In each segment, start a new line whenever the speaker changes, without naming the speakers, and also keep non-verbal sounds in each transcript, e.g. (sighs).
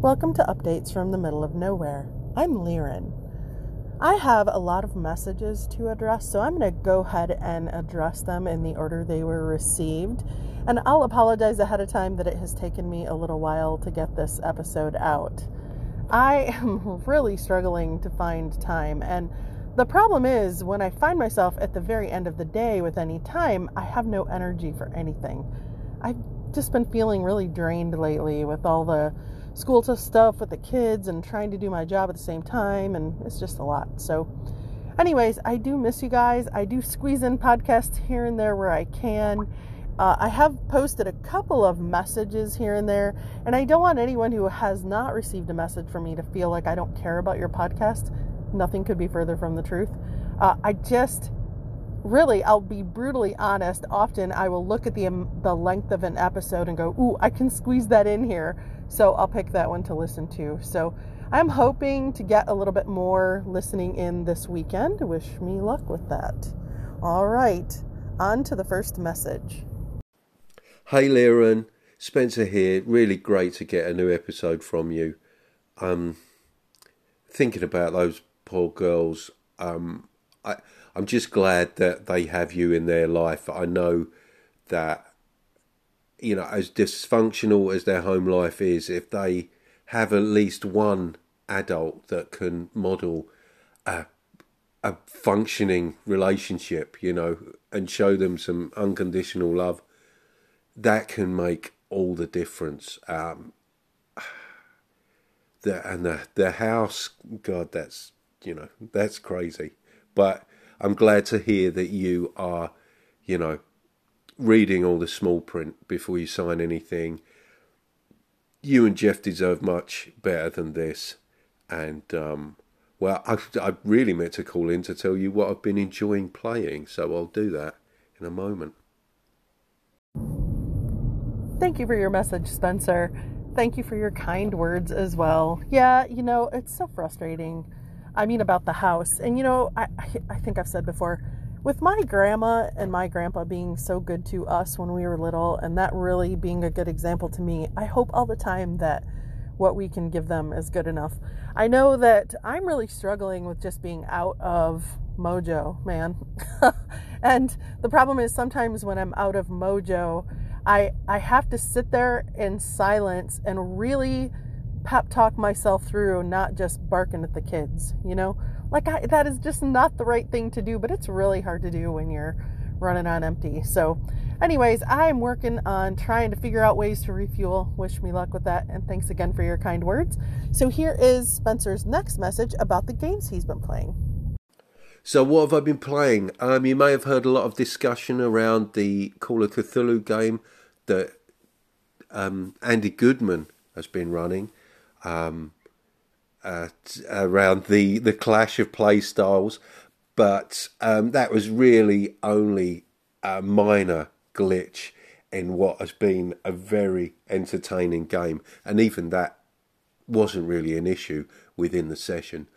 Welcome to Updates from the Middle of Nowhere. I'm Liren. I have a lot of messages to address, so I'm going to go ahead and address them in the order they were received. And I'll apologize ahead of time that it has taken me a little while to get this episode out. I am (laughs) really struggling to find time, and the problem is when I find myself at the very end of the day with any time, I have no energy for anything. I've just been feeling really drained lately with all the school stuff with the kids and trying to do my job at the same time, and it's just a lot. So, anyways, I do miss you guys. I do squeeze in podcasts here and there where I can. Uh, I have posted a couple of messages here and there, and I don't want anyone who has not received a message from me to feel like I don't care about your podcast. Nothing could be further from the truth. Uh, I just really, I'll be brutally honest. Often I will look at the um, the length of an episode and go, "Ooh, I can squeeze that in here." So I'll pick that one to listen to. So I'm hoping to get a little bit more listening in this weekend. Wish me luck with that. All right, on to the first message.
Hey, Liren, Spencer here. Really great to get a new episode from you. Um, thinking about those poor girls. Um, I I'm just glad that they have you in their life. I know that you know, as dysfunctional as their home life is, if they have at least one adult that can model a, a functioning relationship, you know, and show them some unconditional love, that can make all the difference. Um, (sighs) the, and the the house, God, that's you know that's crazy. But I'm glad to hear that you are, you know, reading all the small print before you sign anything. You and Jeff deserve much better than this. And, um, well, I, I really meant to call in to tell you what I've been enjoying playing, so I'll do that in a moment.
Thank you for your message, Spencer. Thank you for your kind words as well. Yeah, you know, it's so frustrating. I mean, about the house. And, you know, I, I think I've said before, with my grandma and my grandpa being so good to us when we were little, and that really being a good example to me, I hope all the time that what we can give them is good enough. I know that I'm really struggling with just being out of mojo, man. (laughs) and the problem is sometimes when I'm out of mojo, I I have to sit there in silence and really pep talk myself through, not just barking at the kids, you know? Like, I, that is just not the right thing to do, but it's really hard to do when you're running on empty. So, anyways, I'm working on trying to figure out ways to refuel. Wish me luck with that, and thanks again for your kind words. So, here is Spencer's next message about the games he's been playing.
So, what have I been playing? Um, you may have heard a lot of discussion around the Call of Cthulhu game that um, Andy Goodman has been running. Um, uh, around the the clash of play styles, but um, that was really only a minor glitch in what has been a very entertaining game, and even that wasn't really an issue within the session.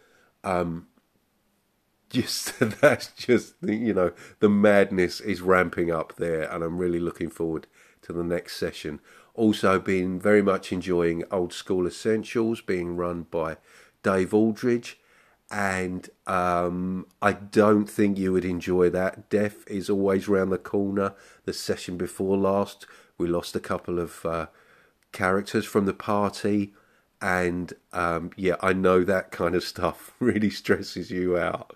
Um, just (laughs) that's just you know the madness is ramping up there, and I'm really looking forward to the next session. Also, been very much enjoying Old School Essentials, being run by Dave Aldridge, and um, I don't think you would enjoy that. Death is always round the corner. The session before last, we lost a couple of uh, characters from the party, and um, yeah, I know that kind of stuff (laughs) really stresses you out.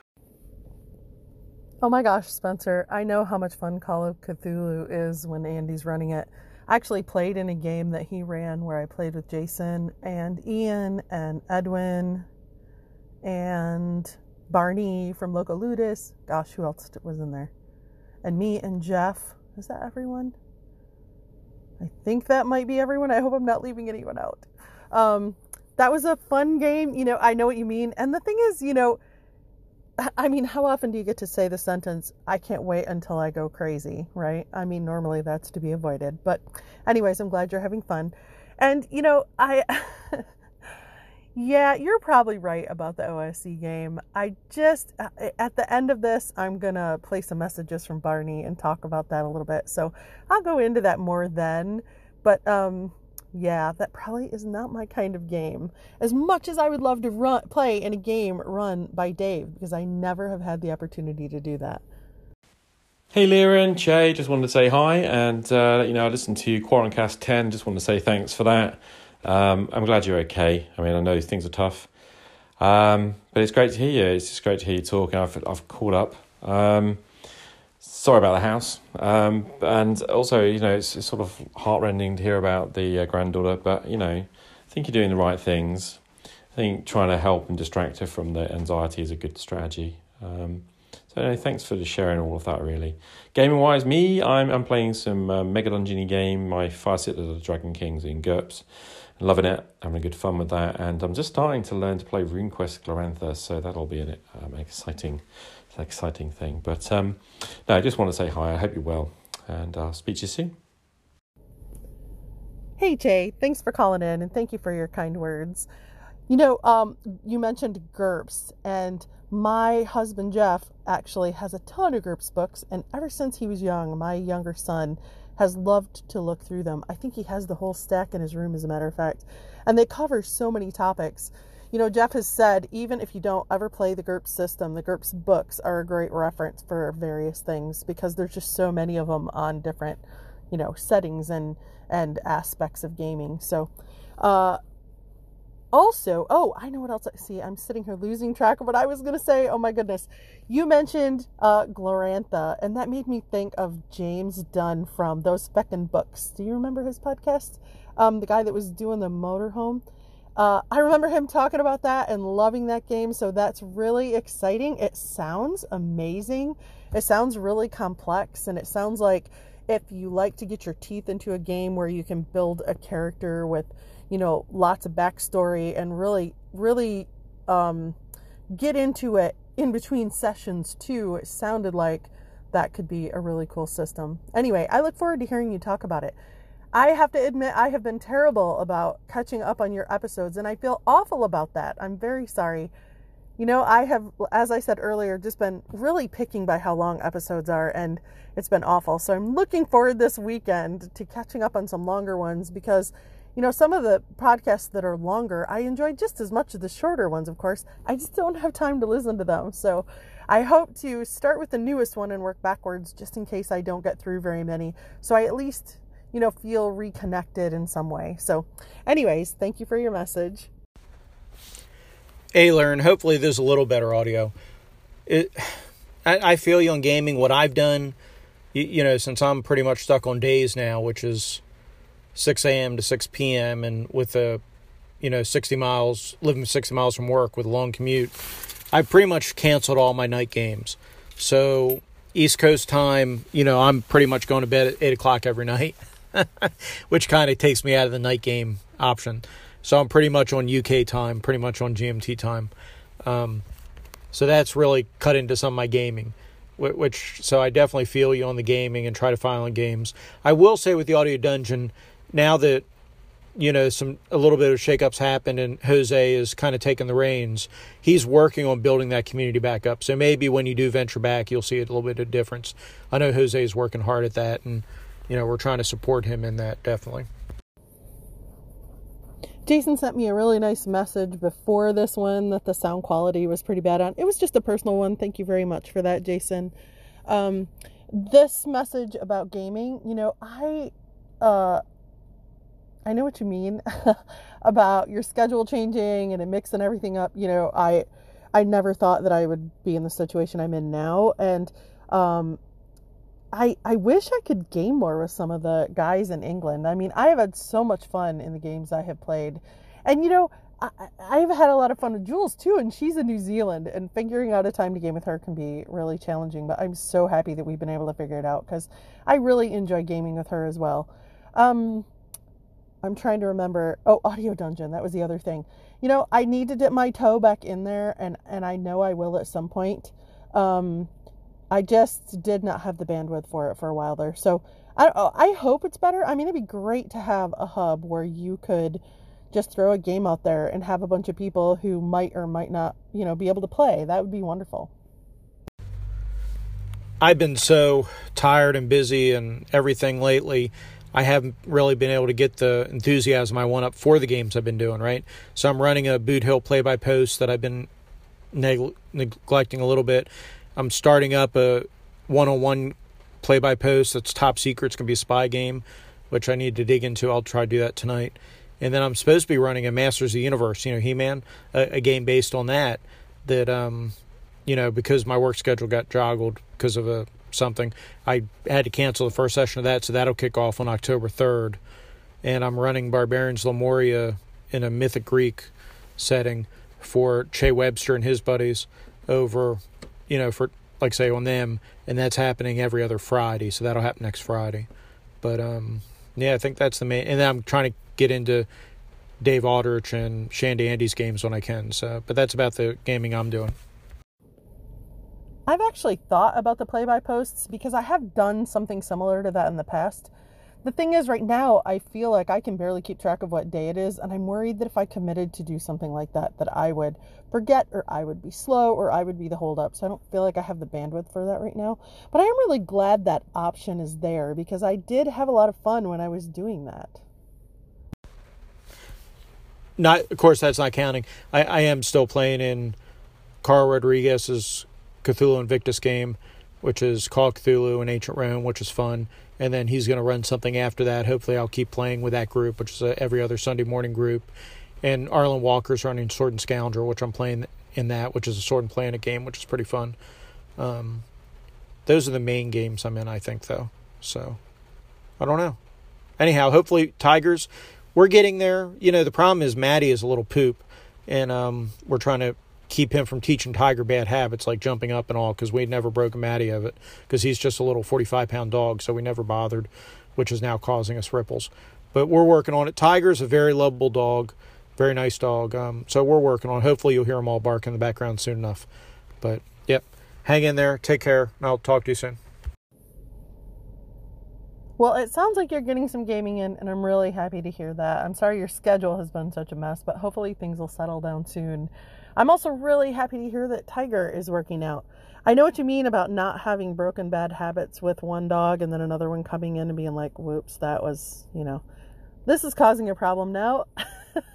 Oh my gosh, Spencer, I know how much fun Call of Cthulhu is when Andy's running it. Actually played in a game that he ran where I played with Jason and Ian and Edwin and Barney from Loco Ludus. Gosh, who else was in there? And me and Jeff. Is that everyone? I think that might be everyone. I hope I'm not leaving anyone out. Um, that was a fun game. You know, I know what you mean. And the thing is, you know, (laughs) I mean, how often do you get to say the sentence, I can't wait until I go crazy, right? I mean, normally that's to be avoided. But, anyways, I'm glad you're having fun. And, you know, I. (laughs) yeah, you're probably right about the OSE game. I just, uh, at the end of this, I'm going to play some messages from Barney and talk about that a little bit. So I'll go into that more then. But, um, yeah, that probably is not my kind of game. As much as I would love to run, play in a game run by Dave, because I never have had the opportunity to do that.
Hey, Liren, Jay, just wanted to say hi and uh, let you know I listened to Quarrencast 10. Just wanted to say thanks for that. Um, I'm glad you're okay. I mean, I know things are tough, um, but it's great to hear you. It's just great to hear you talk, and I've, I've caught up. Um, sorry about the house. Um, and also, you know, it's, it's sort of heartrending to hear about the uh, granddaughter, but, you know, I think you're doing the right things. I think trying to help and distract her from the anxiety is a good strategy. Um, so anyway, thanks for sharing all of that. Really, gaming wise, me, I'm I'm playing some uh, Mega Dungeony game. My Fire Citadel Dragon Kings in GURPS, loving it, having a good fun with that, and I'm just starting to learn to play RuneQuest Glorantha, so that'll be an um, exciting an exciting thing. But um, no, I just want to say hi. I hope you're well, and I'll speak to you soon.
Hey Jay, thanks for calling in and thank you for your kind words. You know, um, you mentioned GURPS, and my husband Jeff actually has a ton of GURPS books, and ever since he was young, my younger son has loved to look through them. I think he has the whole stack in his room, as a matter of fact, and they cover so many topics. You know, Jeff has said even if you don't ever play the GURPS system, the GURPS books are a great reference for various things because there's just so many of them on different, you know, settings and and aspects of gaming. So, uh, also, oh, I know what else. I see, I'm sitting here losing track of what I was going to say. Oh my goodness. You mentioned uh, Glorantha, and that made me think of James Dunn from Those Feckin' Books. Do you remember his podcast? Um, the guy that was doing the motorhome. Uh, I remember him talking about that and loving that game, so that's really exciting. It sounds amazing. It sounds really complex, and it sounds like if you like to get your teeth into a game where you can build a character with, you know, lots of backstory and really, really um, get into it in between sessions too, it sounded like that could be a really cool system. Anyway, I look forward to hearing you talk about it. I have to admit, I have been terrible about catching up on your episodes, and I feel awful about that. I'm very sorry. You know, I have, as I said earlier, just been really picking by how long episodes are, and it's been awful. So I'm looking forward this weekend to catching up on some longer ones because, you know, some of the podcasts that are longer, I enjoy just as much as the shorter ones, of course. I just don't have time to listen to them. So I hope to start with the newest one and work backwards just in case I don't get through very many. So I at least you know, feel reconnected in some way. So, anyways, thank you for your message.
Hey, Liren. Hopefully, there's a little better audio. It, I, I feel you on gaming. What I've done, you, you know, since I'm pretty much stuck on days now, which is 6 a.m. to 6 p.m. and with a, you know, 60 miles, living 60 miles from work with a long commute, I pretty much canceled all my night games. So East Coast time, you know, I'm pretty much going to bed at 8 o'clock every (laughs) night. (laughs) which kind of takes me out of the night game option. So I'm pretty much on UK time, pretty much on GMT time. Um, so that's really cut into some of my gaming, which so I definitely feel you on the gaming and try to file on games. I will say with the Audio Dungeon, now that you know some a little bit of shakeups happened and Jose is kind of taking the reins, he's working on building that community back up. So maybe when you do venture back, you'll see a little bit of difference. I know Jose is working hard at that and you know, we're trying to support him in that definitely.
Jason sent me a really nice message before this one that the sound quality was pretty bad on. It was just a personal one. Thank you very much for that, Jason. Um, this message about gaming, you know, I uh, I know what you mean (laughs) about your schedule changing and it mixing everything up. You know, I I never thought that I would be in the situation I'm in now, and um, I, I wish I could game more with some of the guys in England. I mean, I have had so much fun in the games I have played. And, you know, I, I've had a lot of fun with Jules too, and she's in New Zealand, and figuring out a time to game with her can be really challenging. But I'm so happy that we've been able to figure it out because I really enjoy gaming with her as well. Um, I'm trying to remember. Oh, Audio Dungeon. That was the other thing. You know, I need to dip my toe back in there, and and I know I will at some point. Um, I just did not have the bandwidth for it for a while there. So I oh, I hope it's better. I mean, it'd be great to have a hub where you could just throw a game out there and have a bunch of people who might or might not, you know, be able to play. That would be wonderful.
I've been so tired and busy and everything lately. I haven't really been able to get the enthusiasm I want up for the games I've been doing, right? So I'm running a Boot Hill play by post that I've been neg- neglecting a little bit. I'm starting up a one on one play by post that's top secret. It's going to be a spy game, which I need to dig into. I'll try to do that tonight. And then I'm supposed to be running a Masters of the Universe, you know, He Man, a, a, game based on that. That, um, you know, because my work schedule got joggled because of a something, I had to cancel the first session of that. So that'll kick off on October 3rd. And I'm running Barbarians Lemuria in a Mythic Greek setting for Che Webster and his buddies over, you know, for like say on them, and that's happening every other Friday. So that'll happen next Friday. But um, yeah, I think that's the main. And then I'm trying to get into Dave Aldrich and Shandy Andy's games when I can. So, but that's about the gaming I'm doing.
I've actually thought about the play by posts because I have done something similar to that in the past the thing is right now i feel like i can barely keep track of what day it is and i'm worried that if i committed to do something like that that i would forget or i would be slow or i would be the holdup. So i don't feel like i have the bandwidth for that right now. But i am really glad that option is there because i did have a lot of fun when i was doing that.
Not of course that's not counting. I, I am still playing in carl rodriguez's cthulhu invictus game which is called cthulhu in ancient rome which is fun and then he's going to run something after that. Hopefully, I'll keep playing with that group, which is a every other Sunday morning group. And Arlen Walker's running Sword and Scoundrel, which I'm playing in that, which is a sword and playing a game, which is pretty fun. Um, those are the main games I'm in, I think, though. So, I don't know. Anyhow, hopefully, Tigers, we're getting there. You know, the problem is Maddie is a little poop, and um, we're trying to keep him from teaching Tiger bad habits like jumping up and all because we never broke Matty of it because he's just a little 45 pound dog, so we never bothered, which is now causing us ripples. But we're working on it. Tiger's a very lovable dog, very nice dog. Um, so we're working on. It. Hopefully, you'll hear them all bark in the background soon enough. But yep, hang in there. Take care. I'll talk to you soon.
Well, it sounds like you're getting some gaming in, and I'm really happy to hear that. I'm sorry your schedule has been such a mess, but hopefully things will settle down soon. I'm also really happy to hear that Tiger is working out. I know what you mean about not having broken bad habits with one dog and then another one coming in and being like, whoops, that was, you know, this is causing a problem now.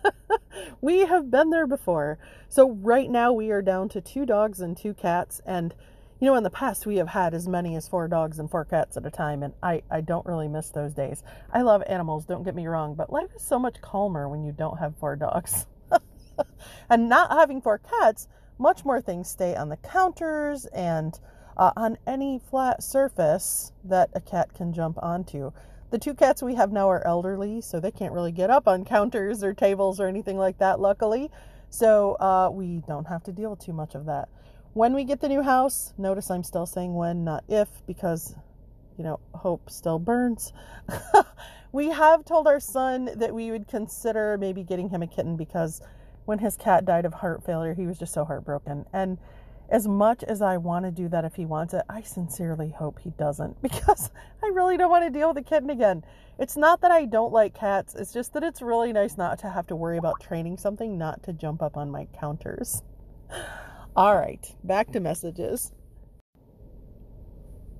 (laughs) we have been there before. So right now we are down to two dogs and two cats. And, you know, in the past we have had as many as four dogs and four cats at a time. And I, I don't really miss those days. I love animals, don't get me wrong, but life is so much calmer when you don't have four dogs. (laughs) (laughs) and not having four cats, much more things stay on the counters and uh, on any flat surface that a cat can jump onto. The two cats we have now are elderly, so they can't really get up on counters or tables or anything like that, luckily. So uh, we don't have to deal with too much of that. When we get the new house, notice I'm still saying when, not if, because, you know, hope still burns. (laughs) we have told our son that we would consider maybe getting him a kitten because when his cat died of heart failure, he was just so heartbroken. And as much as I want to do that if he wants it, I sincerely hope he doesn't (laughs) because I really don't want to deal with a kitten again. It's not that I don't like cats, it's just that it's really nice not to have to worry about training something not to jump up on my counters. (sighs) All right, back to messages.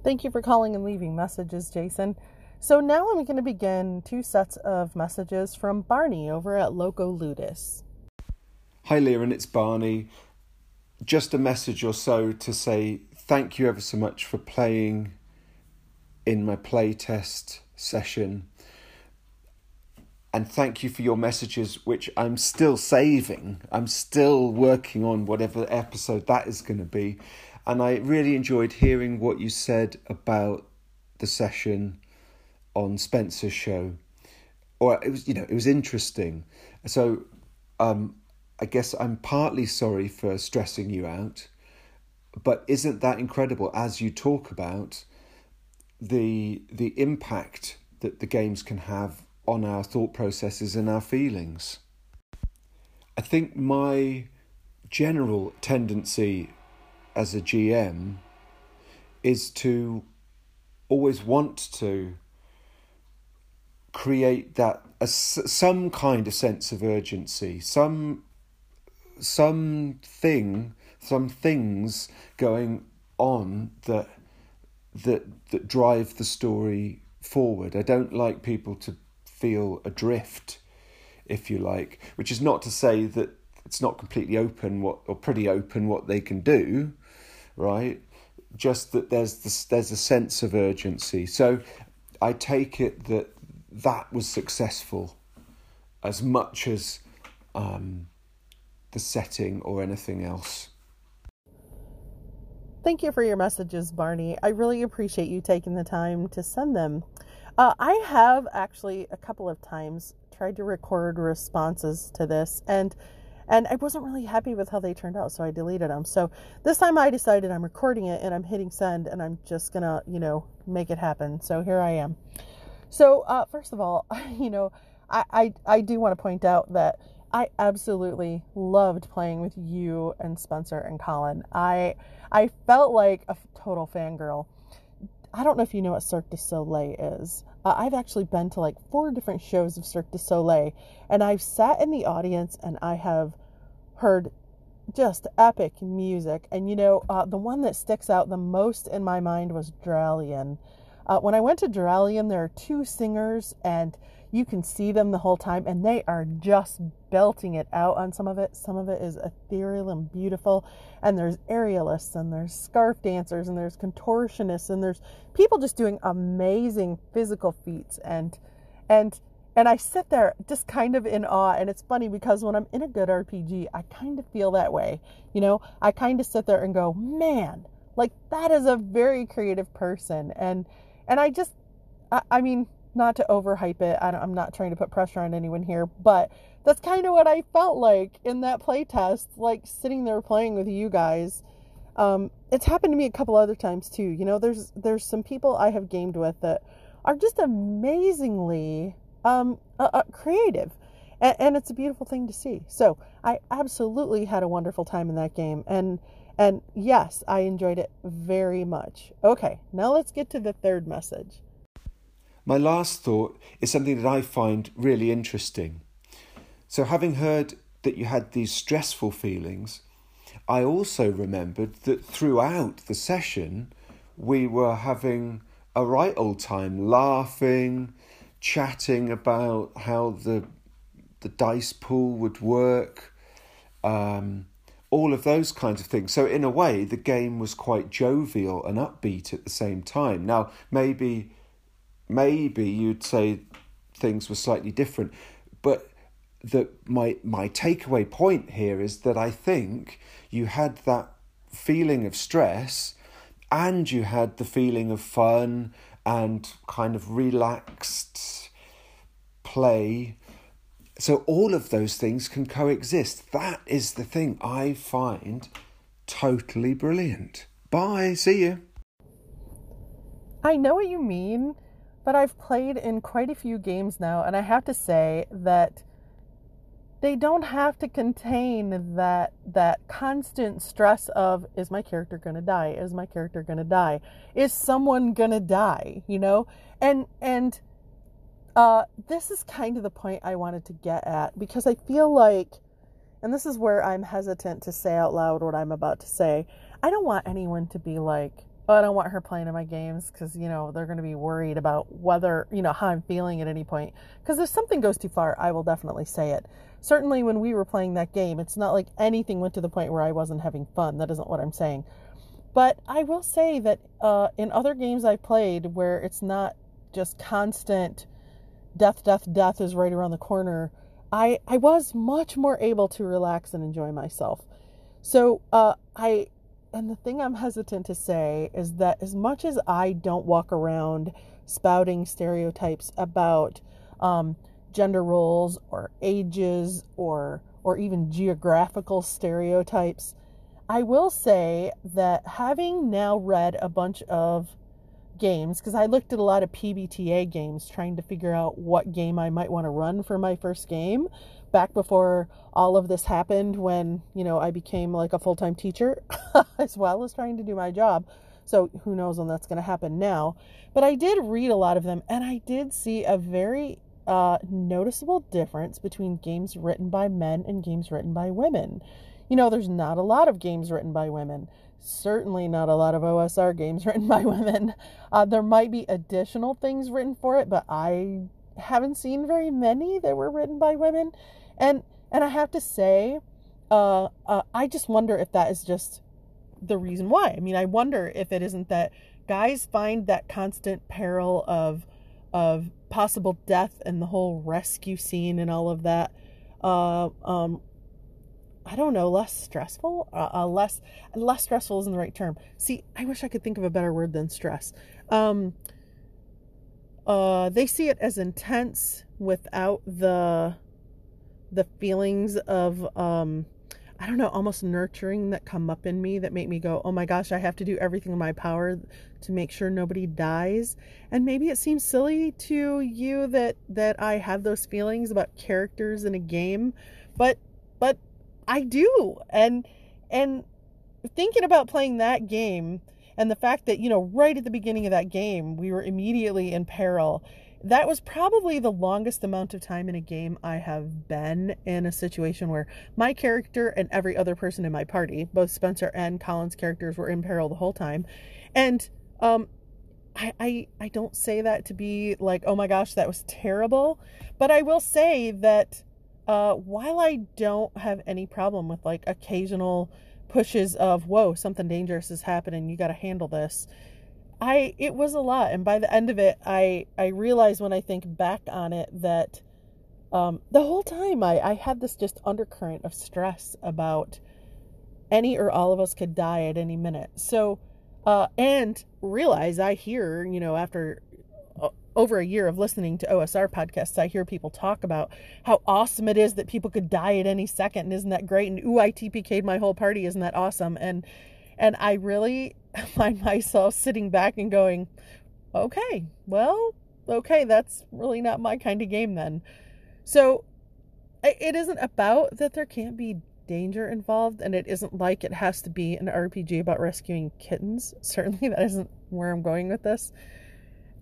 Thank you for calling and leaving messages, Jason. So now I'm going to begin two sets of messages from Barney over at Loco Ludus.
Hi, and it's Barney. Just a message or so to say thank you ever so much for playing in my playtest session. And thank you for your messages, which I'm still saving. I'm still working on whatever episode that is going to be. And I really enjoyed hearing what you said about the session on Spencer's show. Or it was, you know, it was interesting. So um, I guess I'm partly sorry for stressing you out, but isn't that incredible as you talk about the the impact that the games can have on our thought processes and our feelings? I think my general tendency as a GM is to always want to create that a, some kind of sense of urgency, some something, some things going on that that that drive the story forward. I don't like people to feel adrift, if you like, which is not to say that it's not completely open what or pretty open what they can do, right? Just that there's this, there's a sense of urgency. So I take it that that was successful as much as um, the setting or anything else.
Thank you for your messages, Barney. I really appreciate you taking the time to send them. Uh, I have actually a couple of times tried to record responses to this, and and I wasn't really happy with how they turned out, so I deleted them. So this time I decided I'm recording it and I'm hitting send, and I'm just gonna, you know, make it happen. So here I am. So uh, first of all, (laughs) you know, I I, I do want to point out that I absolutely loved playing with you and Spencer and Colin. I I felt like a total fangirl. I don't know if you know what Cirque du Soleil is. Uh, I've actually been to like four different shows of Cirque du Soleil, and I've sat in the audience and I have heard just epic music. And you know, uh, the one that sticks out the most in my mind was Dralion. Uh, when I went to Dralion, there are two singers, and you can see them the whole time and they are just belting it out on some of it. Some of it is ethereal and beautiful. And there's aerialists and there's scarf dancers and there's contortionists and there's people just doing amazing physical feats and and and I sit there just kind of in awe. And it's funny because when I'm in a good RPG, I kind of feel that way. You know, I kind of sit there and go, man, like that is a very creative person. And and I just I, I mean not to overhype it. I am not trying to put pressure on anyone here, but that's kind of what I felt like in that playtest, like sitting there playing with you guys. Um, it's happened to me a couple other times too. You know, there's there's some people I have gamed with that are just amazingly um, uh, uh, creative, and, and it's a beautiful thing to see. So I absolutely had a wonderful time in that game, and and yes, I enjoyed it very much. Okay, now let's get to the third message.
My last thought is something that I find really interesting. So, having heard that you had these stressful feelings, I also remembered that throughout the session, we were having a right old time laughing, chatting about how the the dice pool would work, um, all of those kinds of things. So in a way, the game was quite jovial and upbeat at the same time. Now, maybe maybe you'd say things were slightly different. But the my my takeaway point here is that I think you had that feeling of stress and you had the feeling of fun and kind of relaxed play. So all of those things can coexist. That is the thing I find totally brilliant. Bye, see you.
I know what you mean but I've played in quite a few games now, and I have to say that they don't have to contain that that constant stress of is my character going to die? Is my character going to die? Is someone going to die? You know? And and uh this is kind of the point I wanted to get at because I feel like and this is where I'm hesitant to say out loud what I'm about to say I don't want anyone to be like oh, I don't want her playing in my games because, you know, they're going to be worried about whether, you know, how I'm feeling at any point. Because if something goes too far, I will definitely say it. Certainly when we were playing that game, it's not like anything went to the point where I wasn't having fun. That isn't what I'm saying. But I will say that uh, in other games I've played where it's not just constant death, death, death is right around the corner, I, I was much more able to relax and enjoy myself. So uh, I and the thing I'm hesitant to say is that as much as I don't walk around spouting stereotypes about um, gender roles or ages or or even geographical stereotypes, I will say that having now read a bunch of games, because I looked at a lot of PBTA games trying to figure out what game I might want to run for my first game back before all of this happened when, you know, I became like a full time teacher (laughs) as well as trying to do my job. So who knows when that's going to happen now. But I did read a lot of them and I did see a very uh, noticeable difference between games written by men and games written by women. you know, there's not a lot of games written by women. Certainly not a lot of OSR games (laughs) written by women. Uh, there might be additional things written for it, but I haven't seen very many that were written by women. And and I have to say, uh, uh, I just wonder if that is just the reason why. I mean, I wonder if it isn't that guys find that constant peril of of possible death and the whole rescue scene and all of that uh, um, I don't know, less stressful, uh, uh, less less stressful isn't the right term. See, I wish I could think of a better word than stress. Um, uh, they see it as intense without the the feelings of um, I don't know, almost nurturing that come up in me that make me go, oh my gosh, I have to do everything in my power to make sure nobody dies. And maybe it seems silly to you that that I have those feelings about characters in a game, but but I do. And and thinking about playing that game and the fact that, you know, right at the beginning of that game, we were immediately in peril that was probably the longest amount of time in a game I have been in a situation where my character and every other person in my party, both Spencer and Colin's characters, were in peril the whole time. And um, I, I I don't say that to be like, oh my gosh, that was terrible. But I will say that uh, while I don't have any problem with like occasional pushes of whoa, something dangerous is happening, you got to handle this I it was a lot and by the end of it I I realized when I think back on it that um, the whole time I, I had this just undercurrent of stress about any or all of us could die at any minute. So uh, and realize I hear, you know, after uh, over a year of listening to OSR podcasts, I hear people talk about how awesome it is that people could die at any second. And isn't that great? And ooh, I TPK'd my whole party. Isn't that awesome? And and I really (laughs) find myself sitting back and going, okay, well, okay, that's really not my kind of game then. So it isn't about that there can't be danger involved, and it isn't like it has to be an RPG about rescuing kittens. (laughs) Certainly, that isn't where I'm going with this.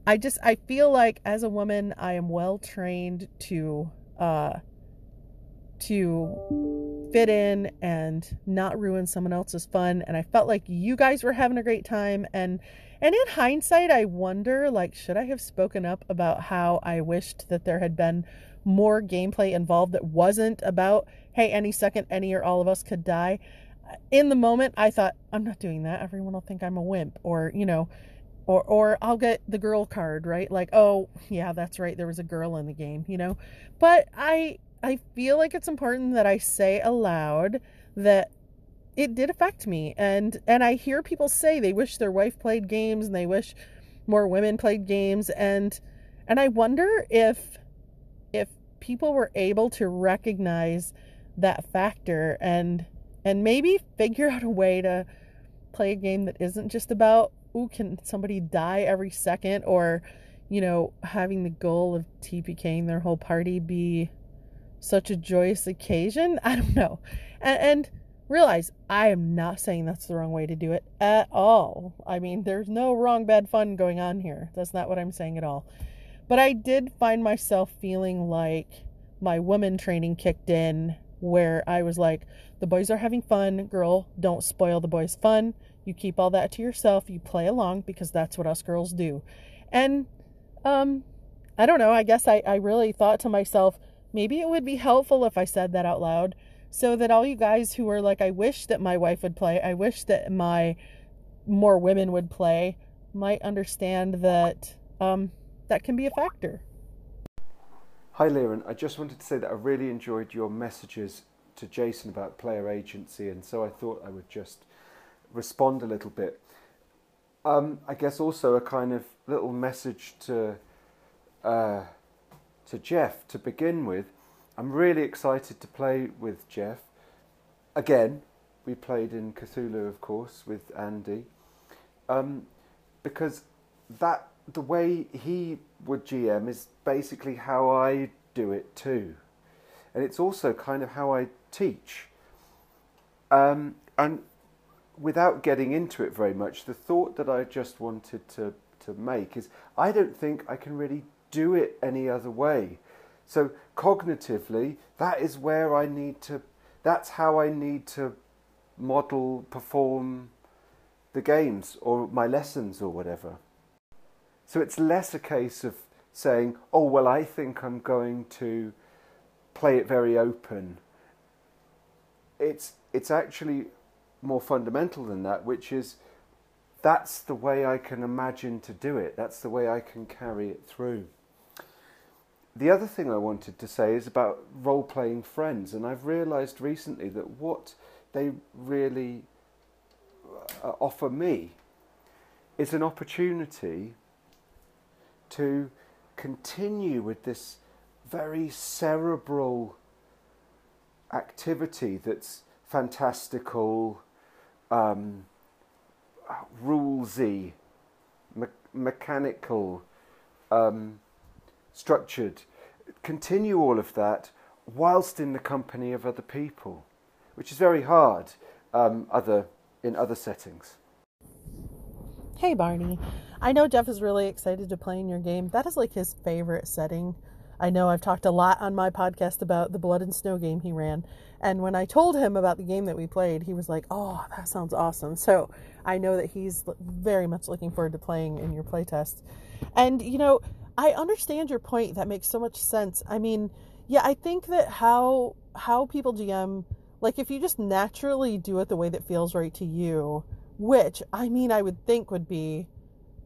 I just I feel like as a woman, I am well trained to uh, to fit in and not ruin someone else's fun and I felt like you guys were having a great time and and in hindsight I wonder like should I have spoken up about how I wished that there had been more gameplay involved that wasn't about hey any second any or all of us could die in the moment I thought I'm not doing that everyone will think I'm a wimp or you know or or I'll get the girl card, right? Like, oh, yeah, that's right. There was a girl in the game, you know. But I I feel like it's important that I say aloud that it did affect me. And and I hear people say they wish their wife played games and they wish more women played games. And and I wonder if if people were able to recognize that factor and and maybe figure out a way to play a game that isn't just about ooh can somebody die every second? Or you know having the goal of TPKing their whole party be such a joyous occasion. (laughs) I don't know. And, and, realize I am not saying that's the wrong way to do it at all. I mean, there's no wrong, bad fun going on here. That's not what I'm saying at all. But I did find myself feeling like my woman training kicked in where I was like, the boys are having fun. Girl, don't spoil the boys' fun. You keep all that to yourself. You play along because that's what us girls do. And, um, I don't know. I guess I, I really thought to myself, maybe it would be helpful if I said that out loud so that all you guys who are like, I wish that my wife would play, I wish that my more women would play, might understand that um, that can be a factor.
Hi, Liren. I just wanted to say that I really enjoyed your messages to Jason about player agency, and so I thought I would just respond a little bit. Um, I guess also a kind of little message to uh, to Jeff to begin with. I'm really excited to play with Jeff. Again, we played in Cthulhu, of course, with Andy, um, because that the way he would GM is basically how I do it too, and it's also kind of how I teach. Um, and without getting into it very much, the thought that I just wanted to to make is I don't think I can really do it any other way. So cognitively, that is where I need to that's how I need to model, perform the games or my lessons or whatever. So it's less a case of saying, oh, well, I think I'm going to play it very open. It's, it's actually more fundamental than that, which is that's the way I can imagine to do it, that's the way I can carry it through. The other thing I wanted to say is about role playing friends, and I've realized recently that what they really uh, offer me is an opportunity to continue with this very cerebral activity that's fantastical, um, rulesy, me- mechanical, um, structured. Continue all of that whilst in the company of other people, which is very hard um, other in other settings.
Hey Barney, I know Jeff is really excited to play in your game. That is like his favorite setting. I know I've talked a lot on my podcast about the Blood and Snow game he ran. And when I told him about the game that we played, he was like, oh, that sounds awesome. So I know that he's very much looking forward to playing in your playtest. And, you know, I understand your point. That makes so much sense. I mean, yeah, I think that how how people GM, like if you just naturally do it the way that feels right to you, which I mean, I would think would be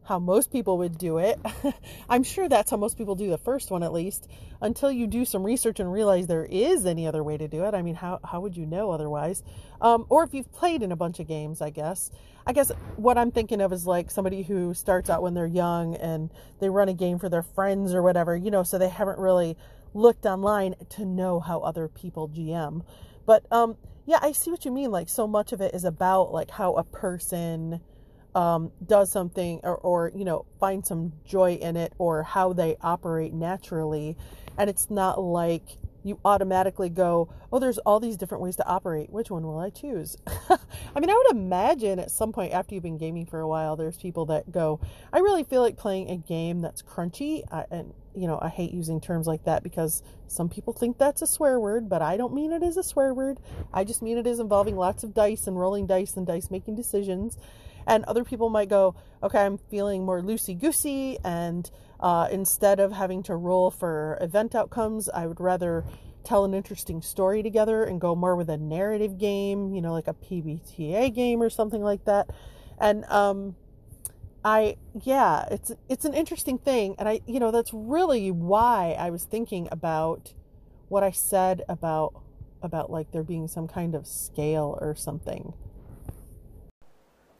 how most people would do it. (laughs) I'm sure that's how most people do the first one at least, until you do some research and realize there is any other way to do it. I mean, how, how would you know otherwise? Um, or if you've played in a bunch of games, I guess. I guess what I'm thinking of is like somebody who starts out when they're young and they run a game for their friends or whatever, you know, so they haven't really looked online to know how other people GM. But um, yeah, I see what you mean. Like, so much of it is about like how a person um, does something or, or, you know, find some joy in it or how they operate naturally. And it's not like you automatically go, oh, there's all these different ways to operate. Which one will I choose? (laughs) I mean, I would imagine at some point after you've been gaming for a while, there's people that go, I really feel like playing a game that's crunchy. I, and, you know, I hate using terms like that because some people think that's a swear word, but I don't mean it as a swear word. I just mean it as involving lots of dice and rolling dice and dice making decisions. And other people might go, okay, I'm feeling more loosey goosey, and uh, instead of having to roll for event outcomes, I would rather tell an interesting story together and go more with a narrative game, you know, like a PBTA game or something like that. And um, I, yeah, it's it's an interesting thing, and I, you know, that's really why I was thinking about what I said about about like there being some kind of scale or something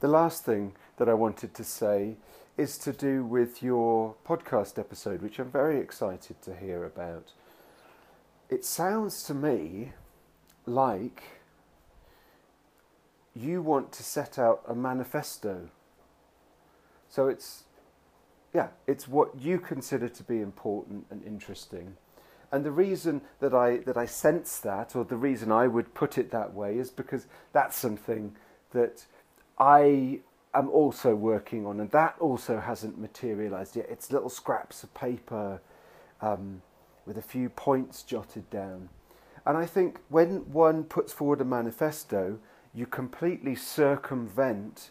the last thing that I wanted to say is to do with your podcast episode, which I'm very excited to hear about. It sounds to me like you want to set out a manifesto. So it's, yeah, it's what you consider to be important and interesting. And the reason that I that I sense that, or the reason I would put it that way, is because that's something that I am also working on, and that also hasn't materialized yet. It's little scraps of paper um, with a few points jotted down. And I think when one puts forward a manifesto, you completely circumvent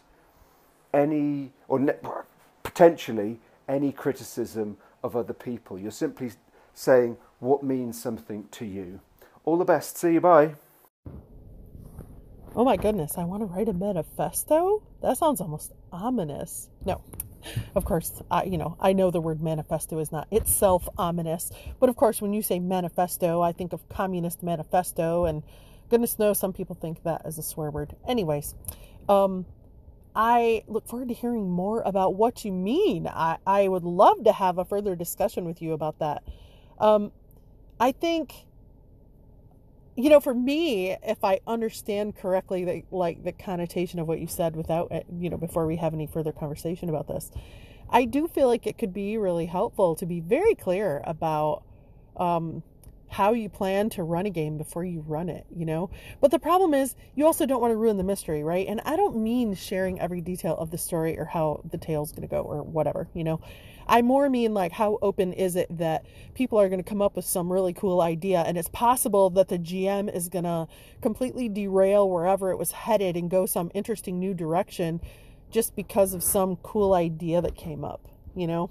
any, or ne- potentially any criticism of other people. You're simply saying what means something to you. All the best. See you. Bye.
Oh my goodness, I want to write a manifesto? That sounds almost ominous. No, of course, I, you know, I know the word manifesto is not itself ominous, but of course, when you say manifesto, I think of communist manifesto, and goodness knows some people think that as a swear word. Anyways, um, I look forward to hearing more about what you mean. I, I would love to have a further discussion with you about that. Um, I think you know, for me, if I understand correctly, the, like the connotation of what you said without, uh, you know, before we have any further conversation about this, I do feel like it could be really helpful to be very clear about um, how you plan to run a game before you run it, you know? But the problem is, you also don't want to ruin the mystery, right? And I don't mean sharing every detail of the story or how the tale's going to go or whatever, you know? I more mean like how open is it that people are going to come up with some really cool idea and it's possible that the GM is going to completely derail wherever it was headed and go some interesting new direction just because of some cool idea that came up, you know?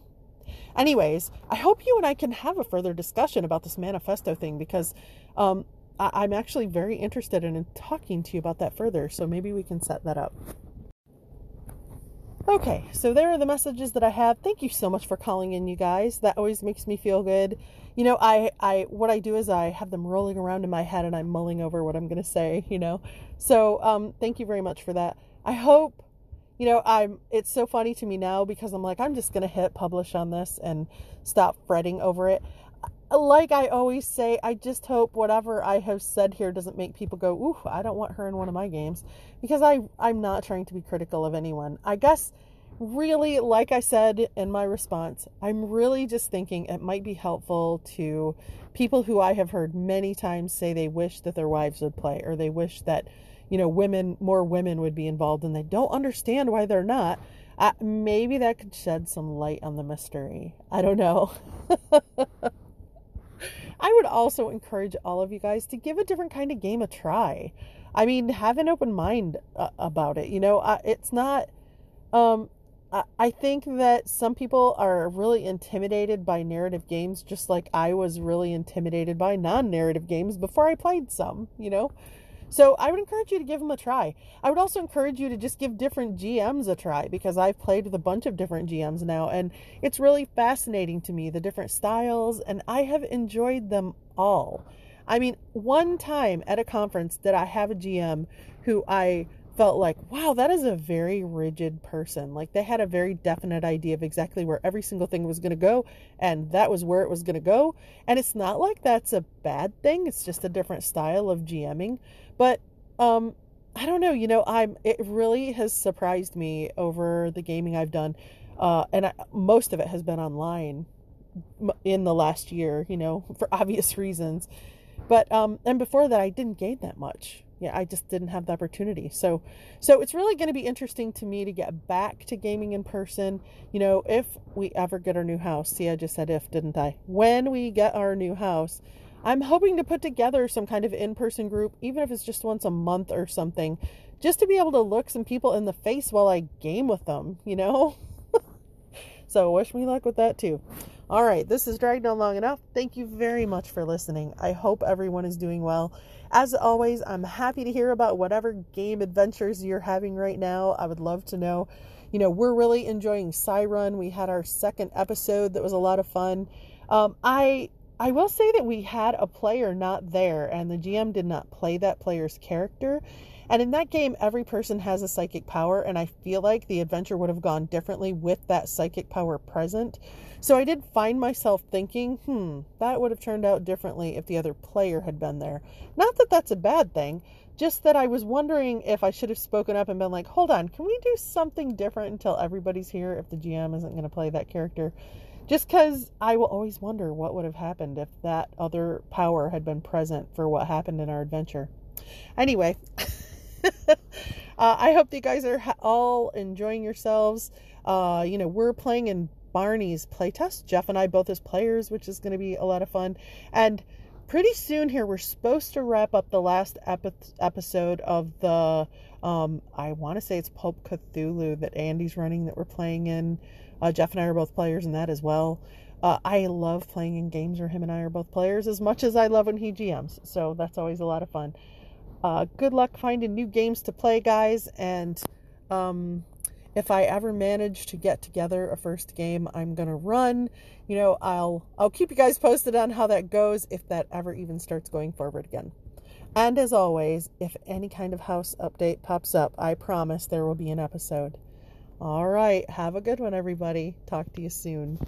Anyways, I hope you and I can have a further discussion about this manifesto thing because um, I- am actually very interested in talking to you about that further. So maybe we can set that up. Okay, so there are the messages that I have. Thank you so much for calling in, you guys. That always makes me feel good. You know, I, I, what I do is I have them rolling around in my head and I'm mulling over what I'm going to say. You know, so um, thank you very much for that. I hope you know, I'm it's so funny to me now because I'm like, I'm just gonna hit publish on this and stop fretting over it. Like I always say, I just hope whatever I have said here doesn't make people go, ooh, I don't want her in one of my games. Because I I'm not trying to be critical of anyone. I guess really, like I said in my response, I'm really just thinking it might be helpful to people who I have heard many times say they wish that their wives would play or they wish that you know, women, more women would be involved and they don't understand why they're not. Uh, maybe that could shed some light on the mystery. I don't know. (laughs) I would also encourage all of you guys to give a different kind of game a try. I mean, have an open mind uh, about it. You know, uh, it's not. Um, I, I think that some people are really intimidated by narrative games, just like I was really intimidated by non-narrative games before I played some. You know, so I would encourage you to give them a try. I would also encourage you to just give different GMs a try because I've played with a bunch of different GMs now and it's really fascinating to me the different styles and I have enjoyed them all. I mean, one time at a conference did I have a GM who I felt like, wow, that is a very rigid person. Like they had a very definite idea of exactly where every single thing was going to go, and that was where it was going to go. And it's not like that's a bad thing, it's just a different style of GMing. But um, I don't know, you know, I'm it really has surprised me over the gaming I've done. Uh, and I, most of it has been online in the last year, you know, (laughs) for obvious reasons. But um, and before that, I didn't gain that much. Yeah, I just didn't have the opportunity. So, so it's really going to be interesting to me to get back to gaming in person. You know, if we ever get our new house. See, I just said if, didn't I? When we get our new house, I'm hoping to put together some kind of in person group, even if it's just once a month or something, just to be able to look some people in the face while I game with them, you know? (laughs) so, wish me luck with that too. All right, this has dragged on long enough. Thank you very much for listening. I hope everyone is doing well. As always, I'm happy to hear about whatever game adventures you're having right now. I would love to know. You know, we're really enjoying Psi*Run. We had our second episode that was a lot of fun. Um, I I will say that we had a player not there, and the GM did not play that player's character. And in that game, every person has a psychic power, and I feel like the adventure would have gone differently with that psychic power present. So I did find myself thinking, hmm, that would have turned out differently if the other player had been there. Not that that's a bad thing, just that I was wondering if I should have spoken up and been like, hold on, can we do something different until everybody's here if the GM isn't going to play that character? Just because I will always wonder what would have happened if that other power had been present for what happened in our adventure. Anyway, (laughs) uh, I hope you guys are all enjoying yourselves. Uh, you know, we're playing in Barney's playtest. Jeff and I both as players, which is going to be a lot of fun. And pretty soon here, we're supposed to wrap up the last epi- episode of the, um, I want to say it's Pulp Cthulhu that Andy's running that we're playing in. Uh, Jeff and I are both players in that as well. Uh, I love playing in games where him and I are both players as much as I love when he GMs. So that's always a lot of fun. Uh, good luck finding new games to play, guys. And um, if I ever manage to get together a first game, I'm gonna run. You know, I'll I'll keep you guys posted on how that goes if that ever even starts going forward again. And as always, if any kind of house update pops up, I promise there will be an episode. All right. Have a good one, everybody. Talk to you soon.